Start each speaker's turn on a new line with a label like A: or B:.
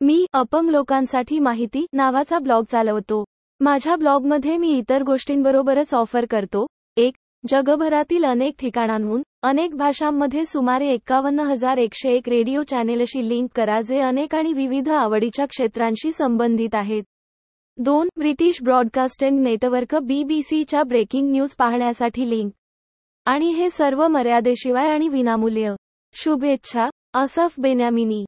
A: मी अपंग लोकांसाठी माहिती नावाचा ब्लॉग चालवतो. माझ्या ब्लॉगमध्ये मी इतर गोष्टींबरोबरच ऑफर करतो. एक जगभरातील अनेक ठिकाणांहून अनेक भाषांमध्ये सुमारे एक्कावन्न हजार एकशे एक रेडिओ चॅनेलशी लिंक करा जे अनेक आणि विविध आवडीच्या क्षेत्रांशी संबंधित आहेत. दोन ब्रिटिश ब्रॉडकास्टिंग नेटवर्क बीबीसीच्या ब्रेकिंग न्यूज पाहण्यासाठी लिंक. आणि हे सर्व मर्यादेशिवाय आणि विनामूल्य. शुभेच्छा असफ बेन्यामिनी.